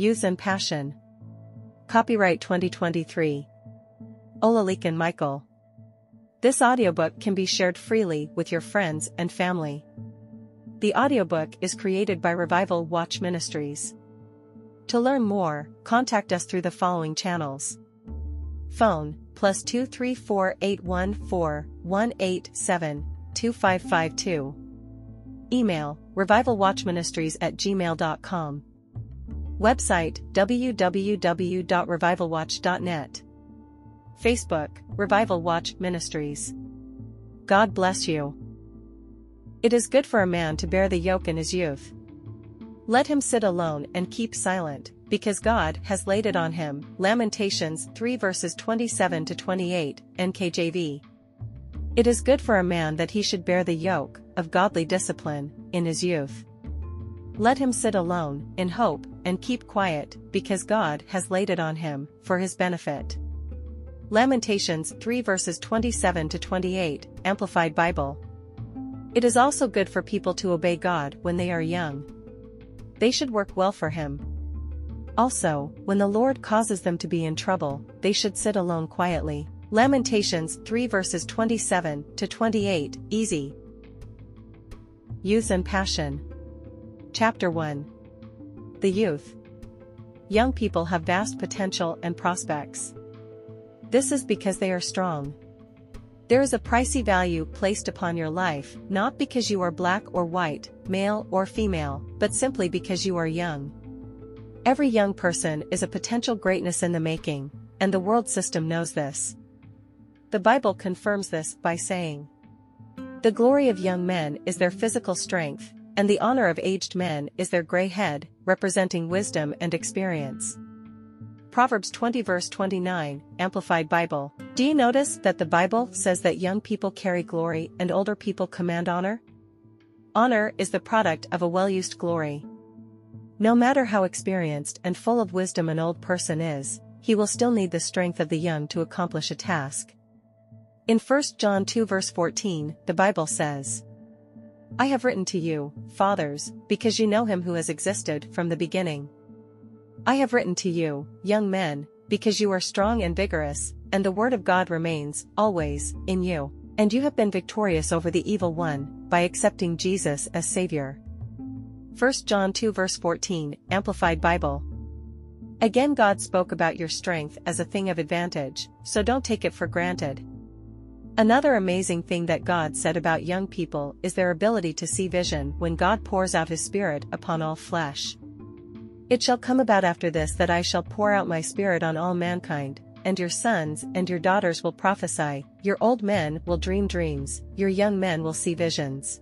Youth and Passion. Copyright 2023. Olalekan Michael. This audiobook can be shared freely with your friends and family. The audiobook is created by Revival Watch Ministries. To learn more, contact us through the following channels. Phone, plus 234-814-187-2552. Email, revivalwatchministries at gmail.com. Website, www.revivalwatch.net. Facebook, Revival Watch Ministries. God bless you. It is good for a man to bear the yoke in his youth. Let him sit alone and keep silent, because God has laid it on him. Lamentations 3 verses 27 to 28, NKJV. It is good for a man that he should bear the yoke of godly discipline in his youth. Let him sit alone, in hope, and keep quiet, because God has laid it on him, for his benefit. Lamentations 3 verses 27 to 28, Amplified Bible. It is also good for people to obey God when they are young they should work well for him. Also, when the Lord causes them to be in trouble, they should sit alone quietly. Lamentations 3 verses 27 to 28, easy. Youth and Passion. Chapter 1. The Youth. Young people have vast potential and prospects. This is because they are strong, there is a pricey value placed upon your life, not because you are black or white, male or female, but simply because you are young. Every young person is a potential greatness in the making, and the world system knows this. The Bible confirms this by saying, The glory of young men is their physical strength, and the honor of aged men is their gray head, representing wisdom and experience. Proverbs 20 verse 29, Amplified Bible. Do you notice that the Bible says that young people carry glory and older people command honor? Honor is the product of a well-used glory. No matter how experienced and full of wisdom an old person is, he will still need the strength of the young to accomplish a task. In 1 John 2 verse 14, the Bible says, I have written to you, fathers, because you know him who has existed from the beginning. I have written to you, young men, because you are strong and vigorous, and the word of God remains, always, in you, and you have been victorious over the evil one, by accepting Jesus as Savior. 1 John 2 verse 14, Amplified Bible. Again God spoke about your strength as a thing of advantage, so don't take it for granted. Another amazing thing that God said about young people is their ability to see vision when God pours out His Spirit upon all flesh. It shall come about after this that I shall pour out my spirit on all mankind, and your sons and your daughters will prophesy, your old men will dream dreams, your young men will see visions.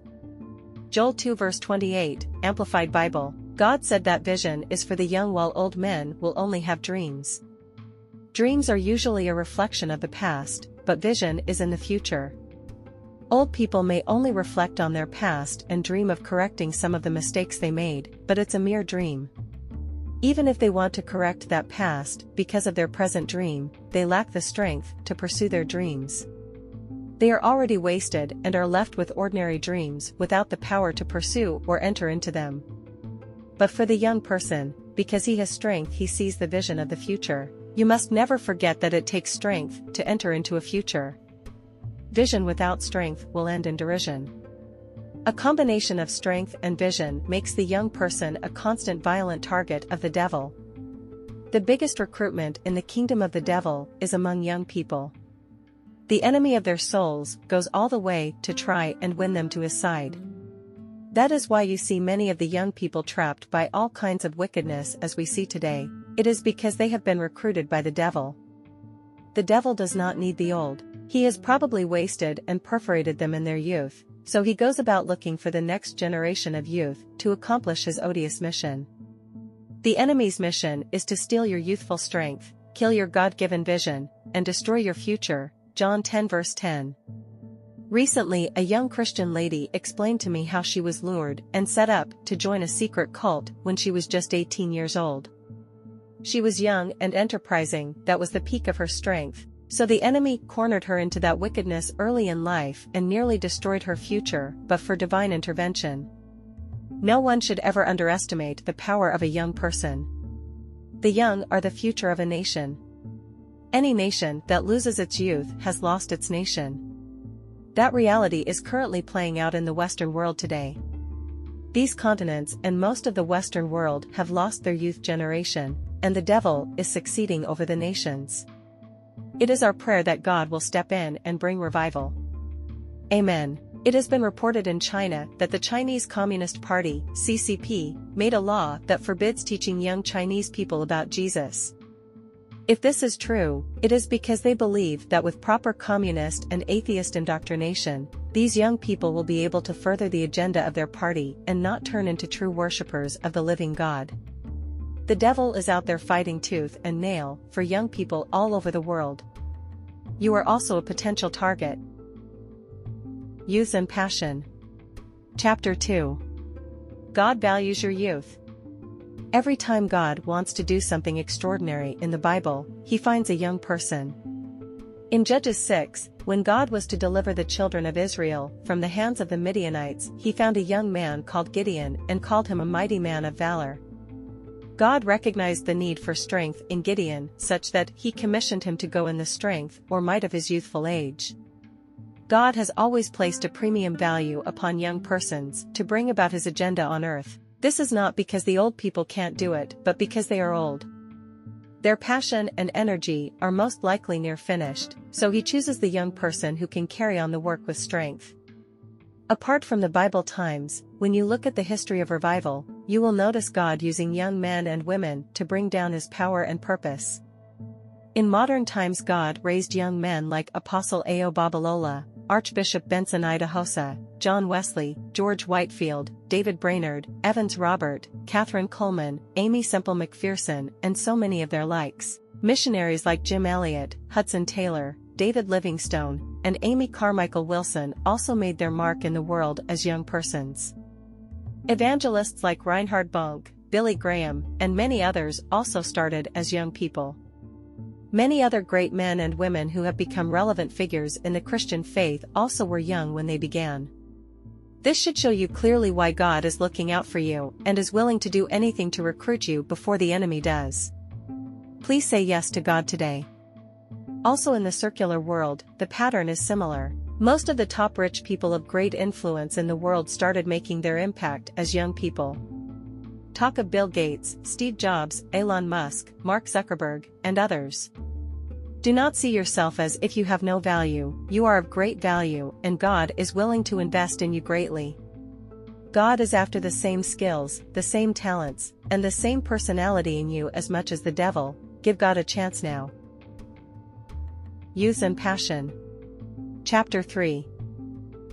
Joel 2 verse 28, Amplified Bible, God said that vision is for the young while old men will only have dreams. Dreams are usually a reflection of the past, but vision is in the future. Old people may only reflect on their past and dream of correcting some of the mistakes they made, but it's a mere dream. Even if they want to correct that past because of their present dream, they lack the strength to pursue their dreams. They are already wasted and are left with ordinary dreams without the power to pursue or enter into them. But for the young person, because he has strength he sees the vision of the future, you must never forget that it takes strength to enter into a future. Vision without strength will end in derision. A combination of strength and vision makes the young person a constant violent target of the devil. The biggest recruitment in the kingdom of the devil is among young people. The enemy of their souls goes all the way to try and win them to his side. That is why you see many of the young people trapped by all kinds of wickedness as we see today, it is because they have been recruited by the devil. The devil does not need the old, he has probably wasted and perforated them in their youth, so he goes about looking for the next generation of youth to accomplish his odious mission. The enemy's mission is to steal your youthful strength, kill your God-given vision, and destroy your future, John 10 verse 10. Recently a young Christian lady explained to me how she was lured and set up to join a secret cult when she was just 18 years old. She was young and enterprising, that was the peak of her strength, so the enemy cornered her into that wickedness early in life and nearly destroyed her future but for divine intervention. No one should ever underestimate the power of a young person. The young are the future of a nation. Any nation that loses its youth has lost its nation. That reality is currently playing out in the Western world today. These continents and most of the Western world have lost their youth generation, and the devil is succeeding over the nations. It is our prayer that God will step in and bring revival. Amen. It has been reported in China that the Chinese Communist Party, CCP, made a law that forbids teaching young Chinese people about Jesus. If this is true, it is because they believe that with proper communist and atheist indoctrination, these young people will be able to further the agenda of their party and not turn into true worshippers of the living God. The devil is out there fighting tooth and nail for young people all over the world. You are also a potential target. Youth and Passion Chapter 2 God values your youth. Every time God wants to do something extraordinary in the Bible, he finds a young person. In Judges 6, when God was to deliver the children of Israel from the hands of the Midianites, he found a young man called Gideon and called him a mighty man of valor. God recognized the need for strength in Gideon such that he commissioned him to go in the strength or might of his youthful age. God has always placed a premium value upon young persons to bring about his agenda on earth. This is not because the old people can't do it but because they are old. Their passion and energy are most likely near finished, so he chooses the young person who can carry on the work with strength. Apart from the Bible times, when you look at the history of revival, you will notice God using young men and women to bring down his power and purpose. In modern times God raised young men like Apostle Ayo Babalola, Archbishop Benson Idahosa, John Wesley, George Whitefield, David Brainerd, Evans Robert, Kathryn Kuhlman, Aimee Semple McPherson, and so many of their likes. Missionaries like Jim Elliot, Hudson Taylor, David Livingstone, and Amy Carmichael Wilson also made their mark in the world as young persons. Evangelists like Reinhard Bonnke, Billy Graham, and many others also started as young people. Many other great men and women who have become relevant figures in the Christian faith also were young when they began. This should show you clearly why God is looking out for you and is willing to do anything to recruit you before the enemy does. Please say yes to God today. Also in the circular world, the pattern is similar. Most of the top rich people of great influence in the world started making their impact as young people. Talk of Bill Gates, Steve Jobs, Elon Musk, Mark Zuckerberg, and others. Do not see yourself as if you have no value, you are of great value and God is willing to invest in you greatly. God is after the same skills, the same talents, and the same personality in you as much as the devil, give God a chance now. Youth and Passion Chapter 3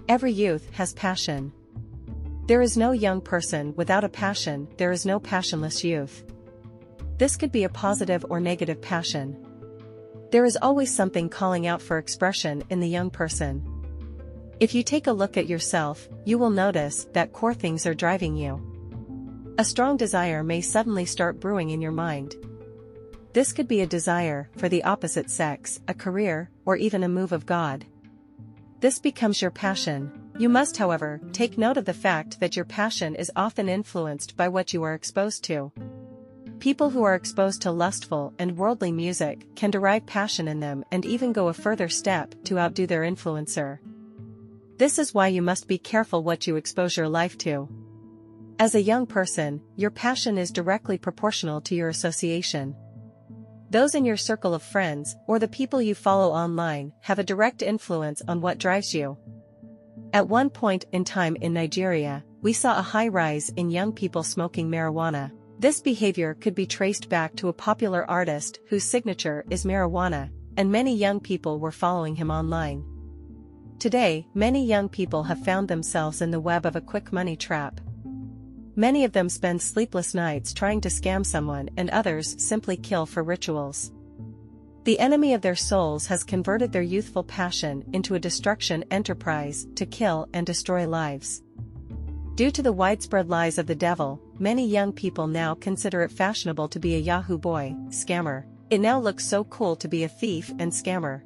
Every youth has passion. There is no young person without a passion, there is no passionless youth. This could be a positive or negative passion. There is always something calling out for expression in the young person. If you take a look at yourself, you will notice that core things are driving you. A strong desire may suddenly start brewing in your mind. This could be a desire for the opposite sex, a career, or even a move of God. This becomes your passion, you must however, take note of the fact that your passion is often influenced by what you are exposed to. People who are exposed to lustful and worldly music can derive passion in them and even go a further step to outdo their influencer. This is why you must be careful what you expose your life to. As a young person, your passion is directly proportional to your association. Those in your circle of friends or the people you follow online have a direct influence on what drives you. At one point in time in Nigeria, we saw a high rise in young people smoking marijuana. This behavior could be traced back to a popular artist whose signature is marijuana, and many young people were following him online. Today, many young people have found themselves in the web of a quick money trap. Many of them spend sleepless nights trying to scam someone and others simply kill for rituals. The enemy of their souls has converted their youthful passion into a destruction enterprise to kill and destroy lives. Due to the widespread lies of the devil, many young people now consider it fashionable to be a Yahoo boy, scammer. It now looks so cool to be a thief and scammer.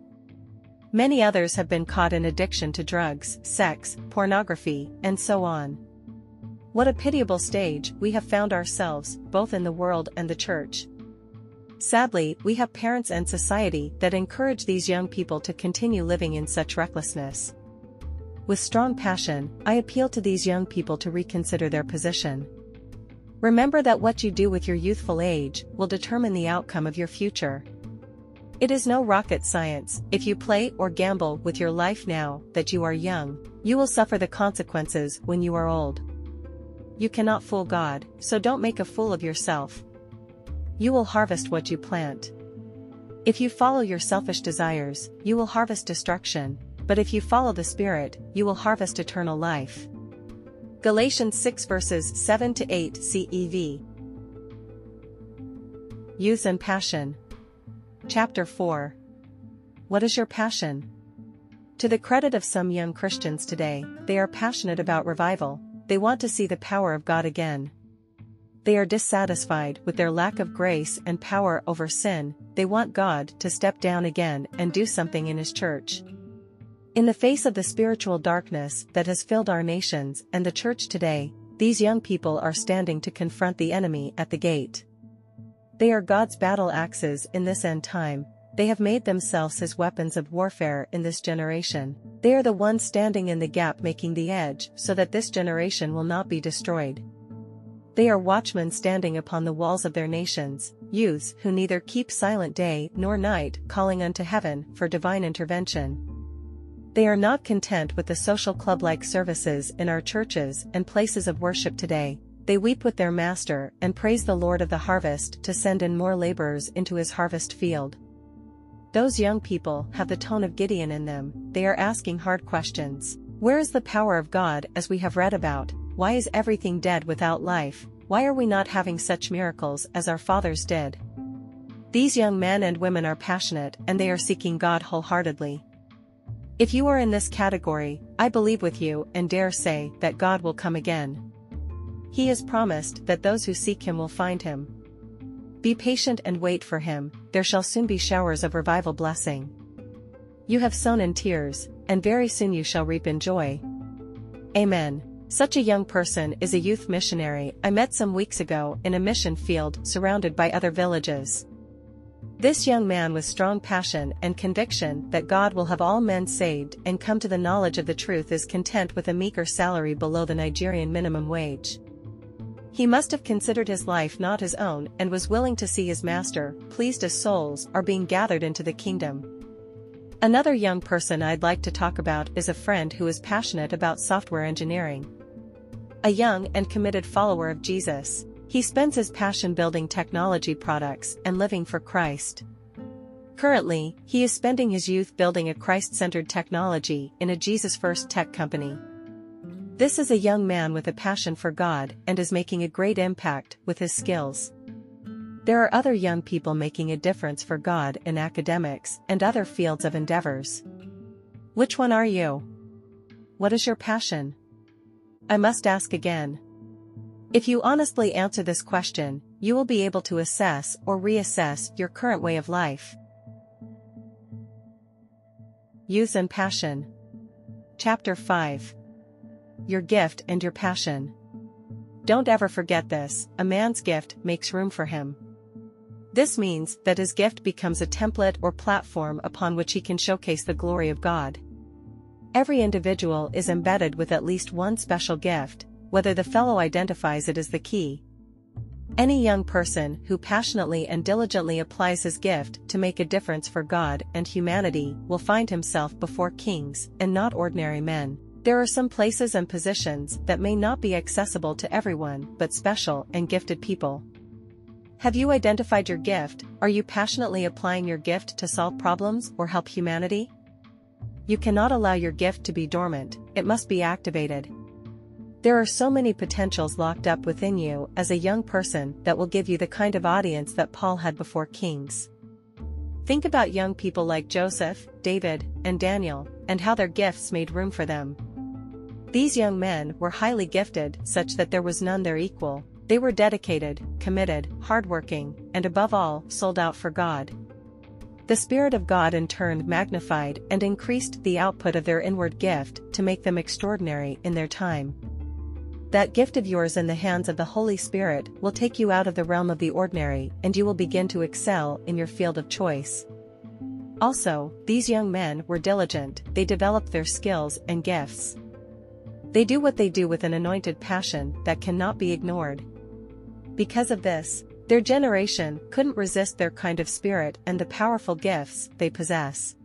Many others have been caught in addiction to drugs, sex, pornography, and so on. What a pitiable stage we have found ourselves, both in the world and the church. Sadly, we have parents and society that encourage these young people to continue living in such recklessness. With strong passion, I appeal to these young people to reconsider their position. Remember that what you do with your youthful age will determine the outcome of your future. It is no rocket science, if you play or gamble with your life now that you are young, you will suffer the consequences when you are old. You cannot fool God, so don't make a fool of yourself. You will harvest what you plant. If you follow your selfish desires, you will harvest destruction, but if you follow the Spirit, you will harvest eternal life. Galatians 6 verses 7 to 8 CEV. Youth and Passion. Chapter 4. What is your passion? To the credit of some young Christians today, they are passionate about revival, they want to see the power of God again. They are dissatisfied with their lack of grace and power over sin, they want God to step down again and do something in His church. In the face of the spiritual darkness that has filled our nations and the church today, these young people are standing to confront the enemy at the gate. They are God's battle axes in this end time, they have made themselves his weapons of warfare in this generation. They are the ones standing in the gap making the edge so that this generation will not be destroyed. They are watchmen standing upon the walls of their nations, youths who neither keep silent day nor night calling unto heaven for divine intervention. They are not content with the social club-like services in our churches and places of worship today, they weep with their master and praise the Lord of the harvest to send in more laborers into his harvest field. Those young people have the tone of Gideon in them, they are asking hard questions. Where is the power of God as we have read about, why is everything dead without life, why are we not having such miracles as our fathers did? These young men and women are passionate and they are seeking God wholeheartedly. If you are in this category, I believe with you and dare say that God will come again. He has promised that those who seek him will find him. Be patient and wait for him, there shall soon be showers of revival blessing. You have sown in tears, and very soon you shall reap in joy. Amen. Such a young person is a youth missionary I met some weeks ago in a mission field surrounded by other villages. This young man with strong passion and conviction that God will have all men saved and come to the knowledge of the truth is content with a meager salary below the Nigerian minimum wage. He must have considered his life not his own and was willing to see his master, pleased as souls are being gathered into the kingdom. Another young person I'd like to talk about is a friend who is passionate about software engineering. A young and committed follower of Jesus, he spends his passion building technology products and living for Christ. Currently, he is spending his youth building a Christ-centered technology in a Jesus-first tech company. This is a young man with a passion for God and is making a great impact with his skills. There are other young people making a difference for God in academics and other fields of endeavors. Which one are you? What is your passion? I must ask again. If you honestly answer this question, you will be able to assess or reassess your current way of life. Youth and Passion Chapter 5 your gift and your passion. Don't ever forget this, a man's gift makes room for him. This means that his gift becomes a template or platform upon which he can showcase the glory of God. Every individual is embedded with at least one special gift, whether the fellow identifies it as the key. Any young person who passionately and diligently applies his gift to make a difference for God and humanity will find himself before kings and not ordinary men. There are some places and positions that may not be accessible to everyone but special and gifted people. Have you identified your gift? Are you passionately applying your gift to solve problems or help humanity? You cannot allow your gift to be dormant, it must be activated. There are so many potentials locked up within you as a young person that will give you the kind of audience that Paul had before kings. Think about young people like Joseph, David, and Daniel, and how their gifts made room for them. These young men were highly gifted such that there was none their equal, they were dedicated, committed, hardworking, and above all, sold out for God. The Spirit of God in turn magnified and increased the output of their inward gift to make them extraordinary in their time. That gift of yours in the hands of the Holy Spirit will take you out of the realm of the ordinary and you will begin to excel in your field of choice. Also, these young men were diligent, they developed their skills and gifts. They do what they do with an anointed passion that cannot be ignored. Because of this, their generation couldn't resist their kind of spirit and the powerful gifts they possess.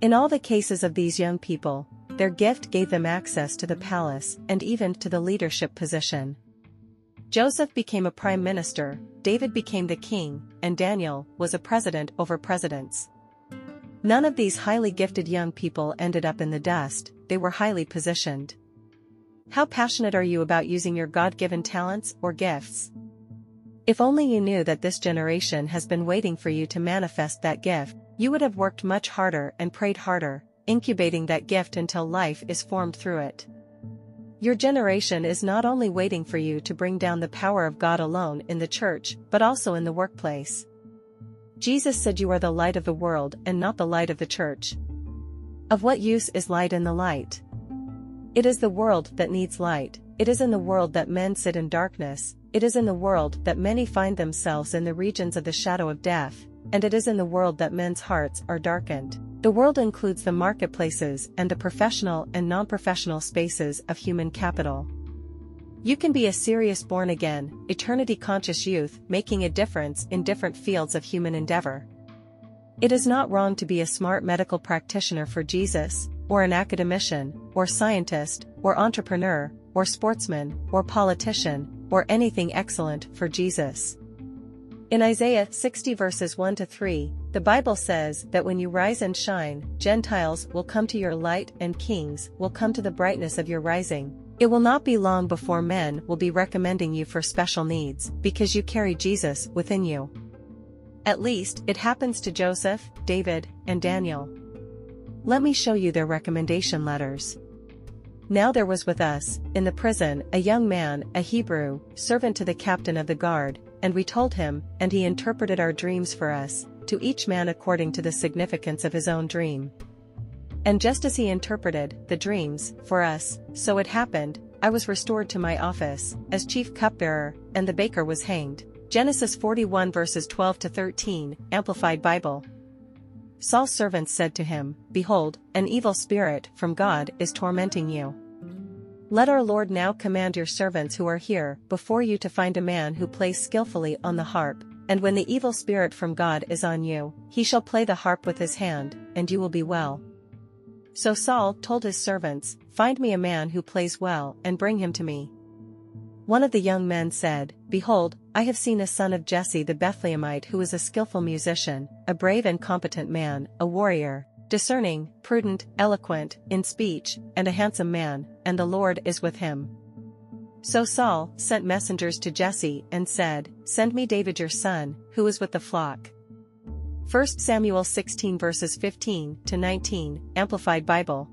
In all the cases of these young people, their gift gave them access to the palace and even to the leadership position. Joseph became a prime minister, David became the king, and Daniel was a president over presidents. None of these highly gifted young people ended up in the dust, they were highly positioned. How passionate are you about using your God-given talents or gifts? If only you knew that this generation has been waiting for you to manifest that gift, you would have worked much harder and prayed harder, incubating that gift until life is formed through it. Your generation is not only waiting for you to bring down the power of God alone in the church, but also in the workplace. Jesus said you are the light of the world and not the light of the church. Of what use is light in the light? It is the world that needs light, it is in the world that men sit in darkness, it is in the world that many find themselves in the regions of the shadow of death, and it is in the world that men's hearts are darkened. The world includes the marketplaces and the professional and non-professional spaces of human capital. You can be a serious born-again, eternity-conscious youth making a difference in different fields of human endeavor. It is not wrong to be a smart medical practitioner for Jesus, or an academician, or scientist, or entrepreneur, or sportsman, or politician, or anything excellent for Jesus. In Isaiah 60 verses 1 to 3, the Bible says that when you rise and shine, Gentiles will come to your light and kings will come to the brightness of your rising. It will not be long before men will be recommending you for special needs because you carry Jesus within you. At least, it happens to Joseph, David, and Daniel. Let me show you their recommendation letters. Now there was with us, in the prison, a young man, a Hebrew, servant to the captain of the guard, and we told him, and he interpreted our dreams for us, to each man according to the significance of his own dream. And just as he interpreted the dreams for us, so it happened, I was restored to my office as chief cupbearer, and the baker was hanged. Genesis 41 verses 12 to 13, Amplified Bible. Saul's servants said to him, Behold, an evil spirit from God is tormenting you. Let our Lord now command your servants who are here before you to find a man who plays skillfully on the harp, and when the evil spirit from God is on you, he shall play the harp with his hand, and you will be well. So Saul told his servants, Find me a man who plays well and bring him to me. One of the young men said, Behold, I have seen a son of Jesse the Bethlehemite who is a skillful musician, a brave and competent man, a warrior, discerning, prudent, eloquent, in speech, and a handsome man, and the Lord is with him. So Saul sent messengers to Jesse and said, Send me David your son, who is with the flock. 1 Samuel 16 verses 15 to 19, Amplified Bible.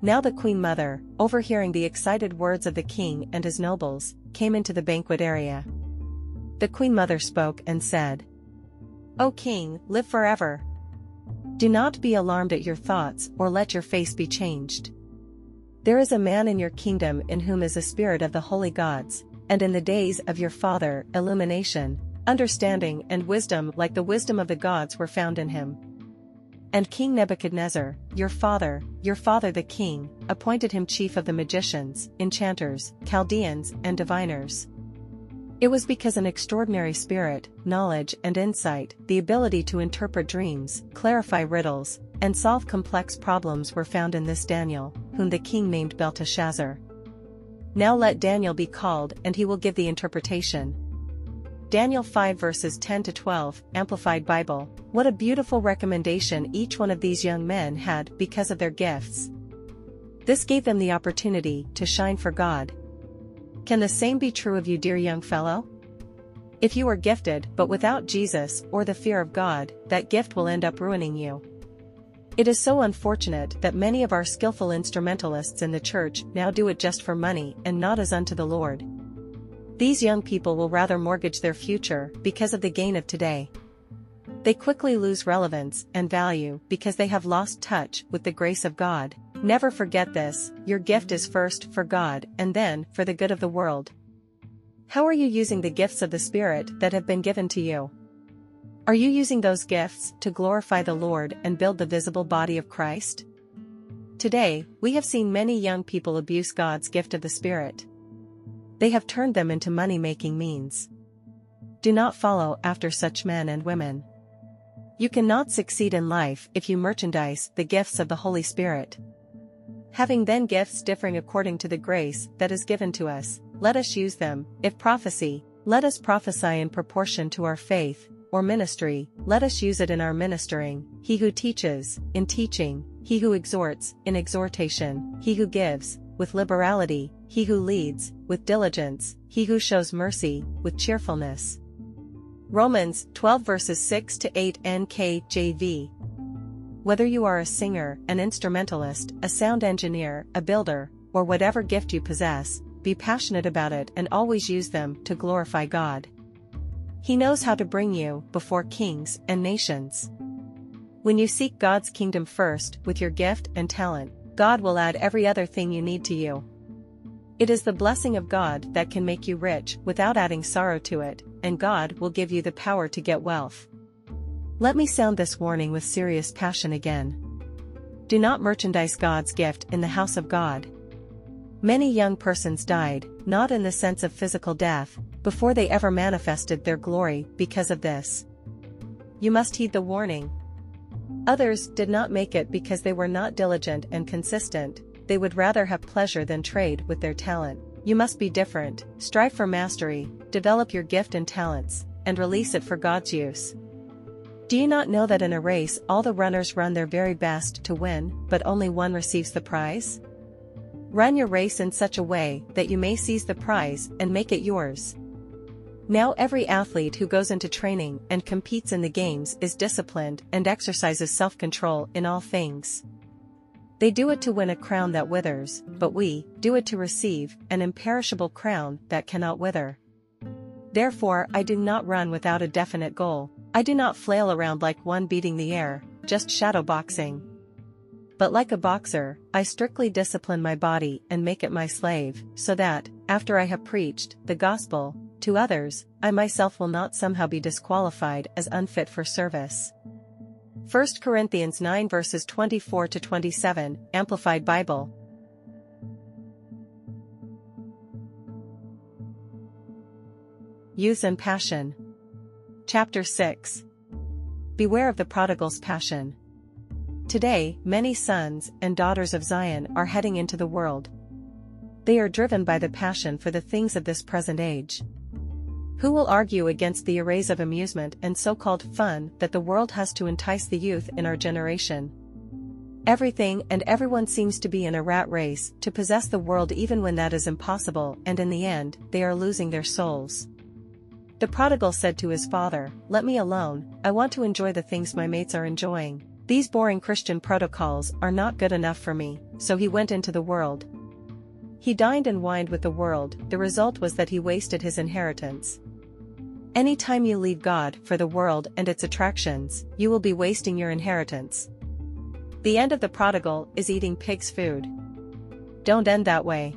Now the queen mother, overhearing the excited words of the king and his nobles, came into the banquet area. The queen mother spoke and said, O king, live forever. Do not be alarmed at your thoughts or let your face be changed. There is a man in your kingdom in whom is a spirit of the holy gods, and in the days of your father, illumination, understanding and wisdom like the wisdom of the gods were found in him. And King Nebuchadnezzar, your father, your father the king, appointed him chief of the magicians, enchanters, Chaldeans, and diviners. It was because an extraordinary spirit, knowledge and insight, the ability to interpret dreams, clarify riddles, and solve complex problems were found in this Daniel, whom the king named Belteshazzar. Now let Daniel be called and he will give the interpretation. Daniel 5 verses 10 to 12, Amplified Bible. What a beautiful recommendation each one of these young men had because of their gifts. This gave them the opportunity to shine for God, can the same be true of you dear young fellow? If you are gifted but without Jesus or the fear of God, that gift will end up ruining you. It is so unfortunate that many of our skillful instrumentalists in the church now do it just for money and not as unto the Lord. These young people will rather mortgage their future because of the gain of today. They quickly lose relevance and value because they have lost touch with the grace of God, Never forget this, your gift is first for God and then for the good of the world. How are you using the gifts of the Spirit that have been given to you? Are you using those gifts to glorify the Lord and build the visible body of Christ? Today, we have seen many young people abuse God's gift of the Spirit. They have turned them into money-making means. Do not follow after such men and women. You cannot succeed in life if you merchandise the gifts of the Holy Spirit. Having then gifts differing according to the grace that is given to us, let us use them, if prophecy, let us prophesy in proportion to our faith, or ministry, let us use it in our ministering, he who teaches, in teaching, he who exhorts, in exhortation, he who gives, with liberality, he who leads, with diligence, he who shows mercy, with cheerfulness. Romans 12 verses 6 to 8 NKJV. Whether you are a singer, an instrumentalist, a sound engineer, a builder, or whatever gift you possess, be passionate about it and always use them to glorify God. He knows how to bring you before kings and nations. When you seek God's kingdom first with your gift and talent, God will add every other thing you need to you. It is the blessing of God that can make you rich without adding sorrow to it, and God will give you the power to get wealth. Let me sound this warning with serious passion again. Do not merchandise God's gift in the house of God. Many young persons died, not in the sense of physical death, before they ever manifested their glory because of this. You must heed the warning. Others did not make it because they were not diligent and consistent, they would rather have pleasure than trade with their talent. You must be different, strive for mastery, develop your gift and talents, and release it for God's use. Do you not know that in a race all the runners run their very best to win, but only one receives the prize? Run your race in such a way that you may seize the prize and make it yours. Now every athlete who goes into training and competes in the games is disciplined and exercises self-control in all things. They do it to win a crown that withers, but we do it to receive an imperishable crown that cannot wither. Therefore I do not run without a definite goal, I do not flail around like one beating the air, just shadow boxing. But like a boxer, I strictly discipline my body and make it my slave, so that, after I have preached the gospel, to others, I myself will not somehow be disqualified as unfit for service. 1 Corinthians 9 verses 24 to 27, Amplified Bible. Youth and Passion. Chapter 6. Beware of the prodigal's passion. Today, many sons and daughters of Zion are heading into the world. They are driven by the passion for the things of this present age. Who will argue against the arrays of amusement and so-called fun that the world has to entice the youth in our generation? Everything and everyone seems to be in a rat race to possess the world even when that is impossible and in the end, they are losing their souls. The prodigal said to his father, let me alone, I want to enjoy the things my mates are enjoying. These boring Christian protocols are not good enough for me, so he went into the world. He dined and wined with the world, the result was that he wasted his inheritance. Anytime you leave God for the world and its attractions, you will be wasting your inheritance. The end of the prodigal is eating pig's food. Don't end that way.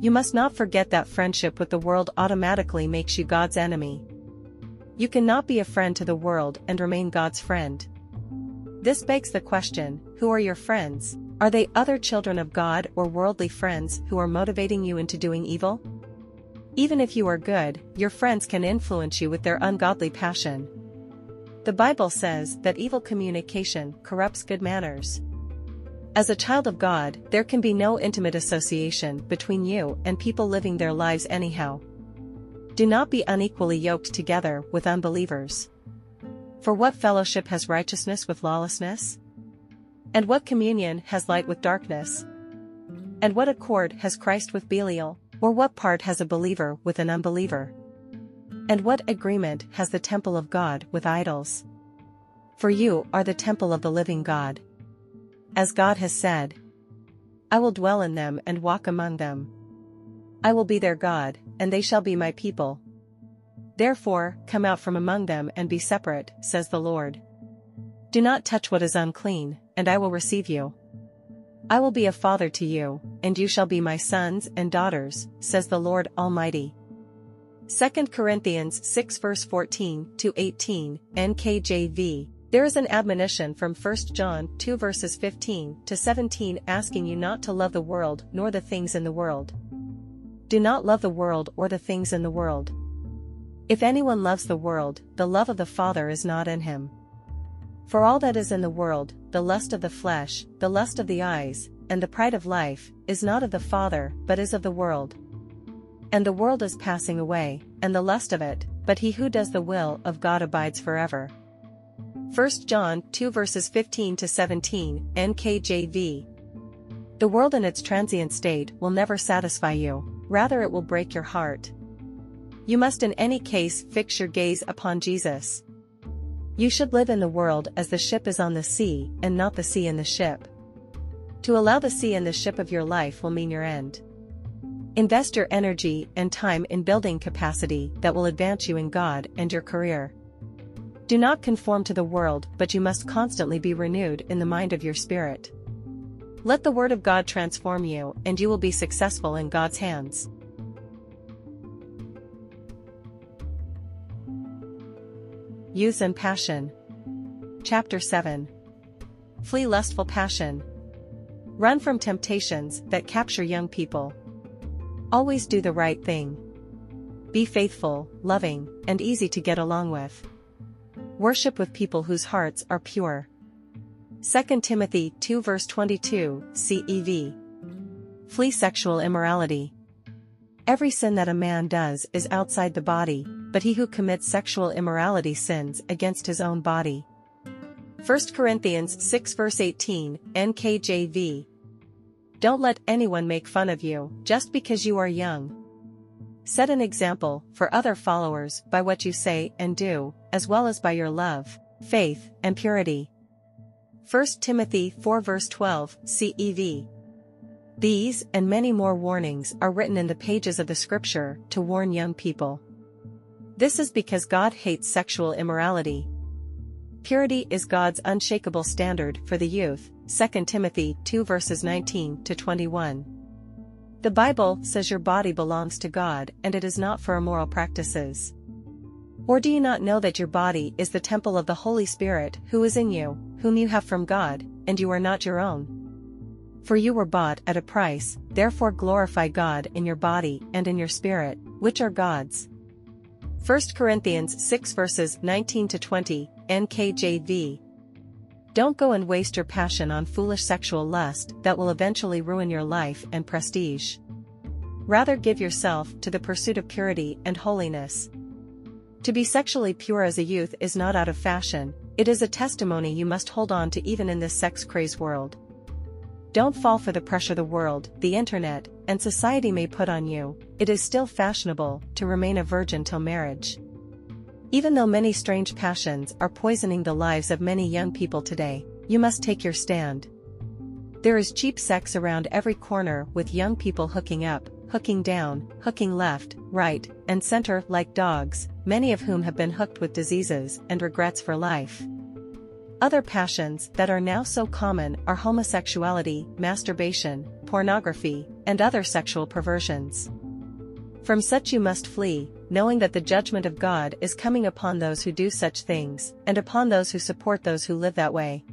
You must not forget that friendship with the world automatically makes you God's enemy. You cannot be a friend to the world and remain God's friend. This begs the question, who are your friends? Are they other children of God or worldly friends who are motivating you into doing evil? Even if you are good, your friends can influence you with their ungodly passion. The Bible says that evil communication corrupts good manners. As a child of God, there can be no intimate association between you and people living their lives anyhow. Do not be unequally yoked together with unbelievers. For what fellowship has righteousness with lawlessness? And what communion has light with darkness? And what accord has Christ with Belial? Or what part has a believer with an unbeliever? And what agreement has the temple of God with idols? For you are the temple of the living God. As God has said, I will dwell in them and walk among them. I will be their God, and they shall be my people. Therefore, come out from among them and be separate, says the Lord. Do not touch what is unclean, and I will receive you. I will be a father to you, and you shall be my sons and daughters, says the Lord Almighty. 2 Corinthians 6 verse 14 to 18, NKJV. There is an admonition from 1 John 2 verses 15 to 17 asking you not to love the world nor the things in the world. Do not love the world or the things in the world. If anyone loves the world, the love of the Father is not in him. For all that is in the world, the lust of the flesh, the lust of the eyes, and the pride of life, is not of the Father, but is of the world. And the world is passing away, and the lust of it, but he who does the will of God abides forever. 1 John 2 verses 15 to 17, NKJV. The world in its transient state will never satisfy you, rather it will break your heart. You must in any case fix your gaze upon Jesus. You should live in the world as the ship is on the sea and not the sea in the ship. To allow the sea in the ship of your life will mean your end. Invest your energy and time in building capacity that will advance you in God and your career. Do not conform to the world but you must constantly be renewed in the mind of your spirit. Let the Word of God transform you and you will be successful in God's hands. Youth and Passion Chapter 7 Flee lustful passion. Run from temptations that capture young people. Always do the right thing. Be faithful, loving, and easy to get along with. Worship with people whose hearts are pure. 2 Timothy 2 verse 22, CEV. Flee sexual immorality. Every sin that a man does is outside the body, but he who commits sexual immorality sins against his own body. 1 Corinthians 6 verse 18, NKJV. Don't let anyone make fun of you just because you are young. Set an example for other followers by what you say and do, as well as by your love, faith, and purity. 1 Timothy 4 verse 12, CEV. These and many more warnings are written in the pages of the scripture to warn young people. This is because God hates sexual immorality. Purity is God's unshakable standard for the youth, 2 Timothy 2 verses 19 to 21. The Bible says your body belongs to God and it is not for immoral practices. Or do you not know that your body is the temple of the Holy Spirit who is in you, whom you have from God, and you are not your own? For you were bought at a price, therefore glorify God in your body and in your spirit, which are God's. 1 Corinthians 6 verses 19 to 20, NKJV. Don't go and waste your passion on foolish sexual lust that will eventually ruin your life and prestige. Rather give yourself to the pursuit of purity and holiness. To be sexually pure as a youth is not out of fashion, it is a testimony you must hold on to even in this sex-crazed world. Don't fall for the pressure the world, the internet, and society may put on you, it is still fashionable to remain a virgin till marriage. Even though many strange passions are poisoning the lives of many young people today, you must take your stand. There is cheap sex around every corner with young people hooking up, hooking down, hooking left, right, and center like dogs, many of whom have been hooked with diseases and regrets for life. Other passions that are now so common are homosexuality, masturbation, pornography, and other sexual perversions. From such you must flee, knowing that the judgment of God is coming upon those who do such things, and upon those who support those who live that way.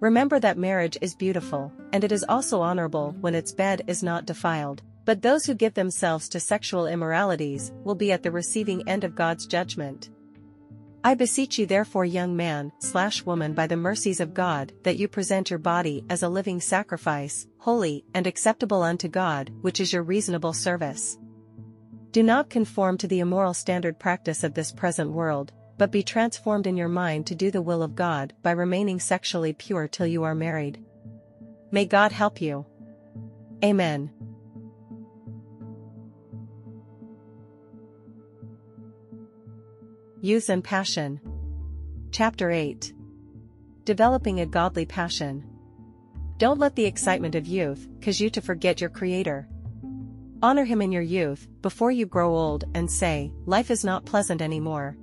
Remember that marriage is beautiful, and it is also honorable when its bed is not defiled, but those who give themselves to sexual immoralities will be at the receiving end of God's judgment. I beseech you therefore young man slash woman by the mercies of God that you present your body as a living sacrifice, holy and acceptable unto God, which is your reasonable service. Do not conform to the immoral standard practice of this present world, but be transformed in your mind to do the will of God by remaining sexually pure till you are married. May God help you. Amen. Youth and Passion Chapter 8 Developing a Godly Passion Don't let the excitement of youth cause you to forget your Creator. Honor him in your youth, before you grow old and say, life is not pleasant anymore.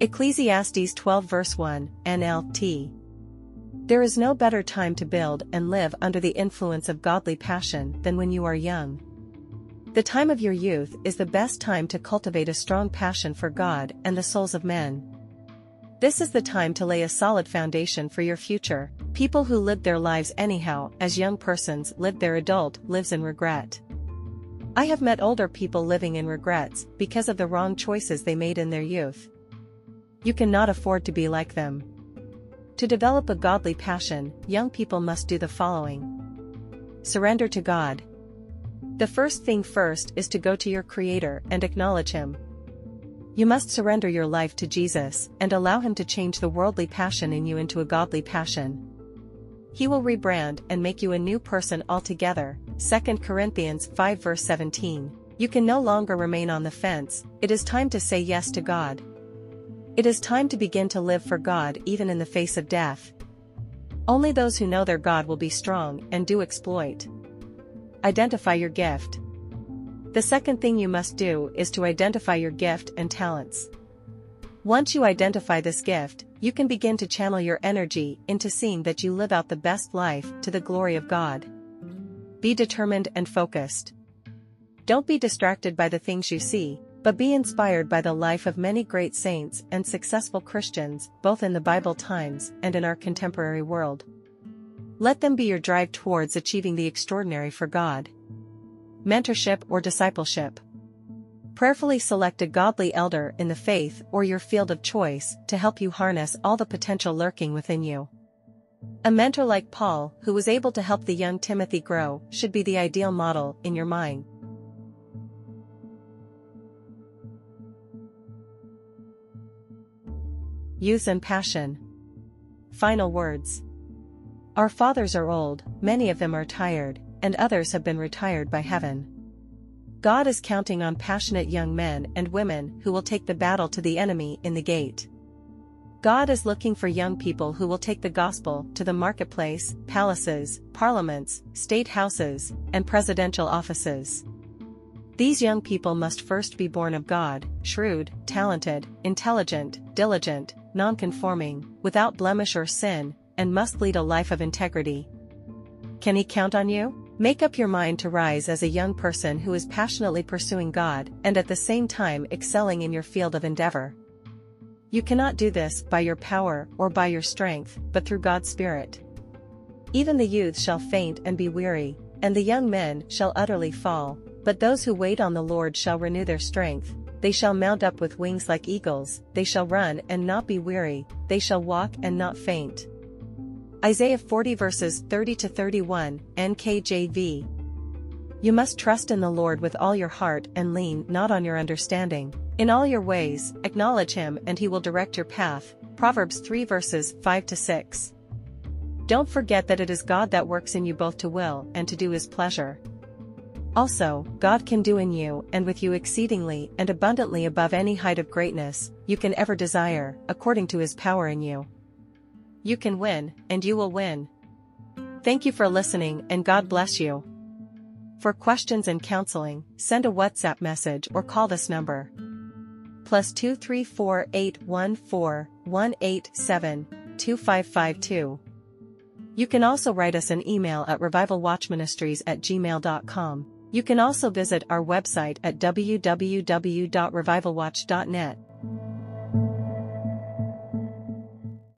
Ecclesiastes 12 verse 1, NLT. There is no better time to build and live under the influence of godly passion than when you are young. The time of your youth is the best time to cultivate a strong passion for God and the souls of men. This is the time to lay a solid foundation for your future. People who lived their lives anyhow as young persons lived their adult lives in regret. I have met older people living in regrets because of the wrong choices they made in their youth. You cannot afford to be like them. To develop a godly passion, young people must do the following. Surrender to God. The first thing first is to go to your Creator and acknowledge Him. You must surrender your life to Jesus and allow Him to change the worldly passion in you into a godly passion. He will rebrand and make you a new person altogether. 2 Corinthians 5 verse 17. You can no longer remain on the fence, it is time to say yes to God. It is time to begin to live for God even in the face of death. Only those who know their God will be strong and do exploit. Identify your gift. The second thing you must do is to identify your gift and talents. Once you identify this gift, you can begin to channel your energy into seeing that you live out the best life to the glory of God. Be determined and focused. Don't be distracted by the things you see, but be inspired by the life of many great saints and successful Christians, both in the Bible times and in our contemporary world. Let them be your drive towards achieving the extraordinary for God. Mentorship or discipleship. Prayerfully select a godly elder in the faith or your field of choice to help you harness all the potential lurking within you. A mentor like Paul, who was able to help the young Timothy grow, should be the ideal model in your mind. Youth and passion. Final words. Our fathers are old, many of them are tired, and others have been retired by heaven. God is counting on passionate young men and women who will take the battle to the enemy in the gate. God is looking for young people who will take the gospel to the marketplace, palaces, parliaments, state houses, and presidential offices. These young people must first be born of God, shrewd, talented, intelligent, diligent, nonconforming, without blemish or sin, and must lead a life of integrity. Can he count on you? Make up your mind to rise as a young person who is passionately pursuing God and at the same time excelling in your field of endeavor. You cannot do this by your power or by your strength, but through God's Spirit. Even the youth shall faint and be weary, and the young men shall utterly fall, but those who wait on the Lord shall renew their strength, they shall mount up with wings like eagles, they shall run and not be weary, they shall walk and not faint. Isaiah 40 verses 30 to 31, NKJV. You must trust in the Lord with all your heart and lean not on your understanding. In all your ways, acknowledge him and he will direct your path. Proverbs 3 verses 5 to 6. Don't forget that it is God that works in you both to will and to do his pleasure. Also, God can do in you and with you exceedingly and abundantly above any height of greatness you can ever desire, according to his power in you. You can win, and you will win. Thank you for listening and God bless you. For questions and counseling, send a WhatsApp message or call this number. Plus 2348141872552. You can also write us an email at revivalwatchministries at gmail.com. You can also visit our website at www.revivalwatch.net.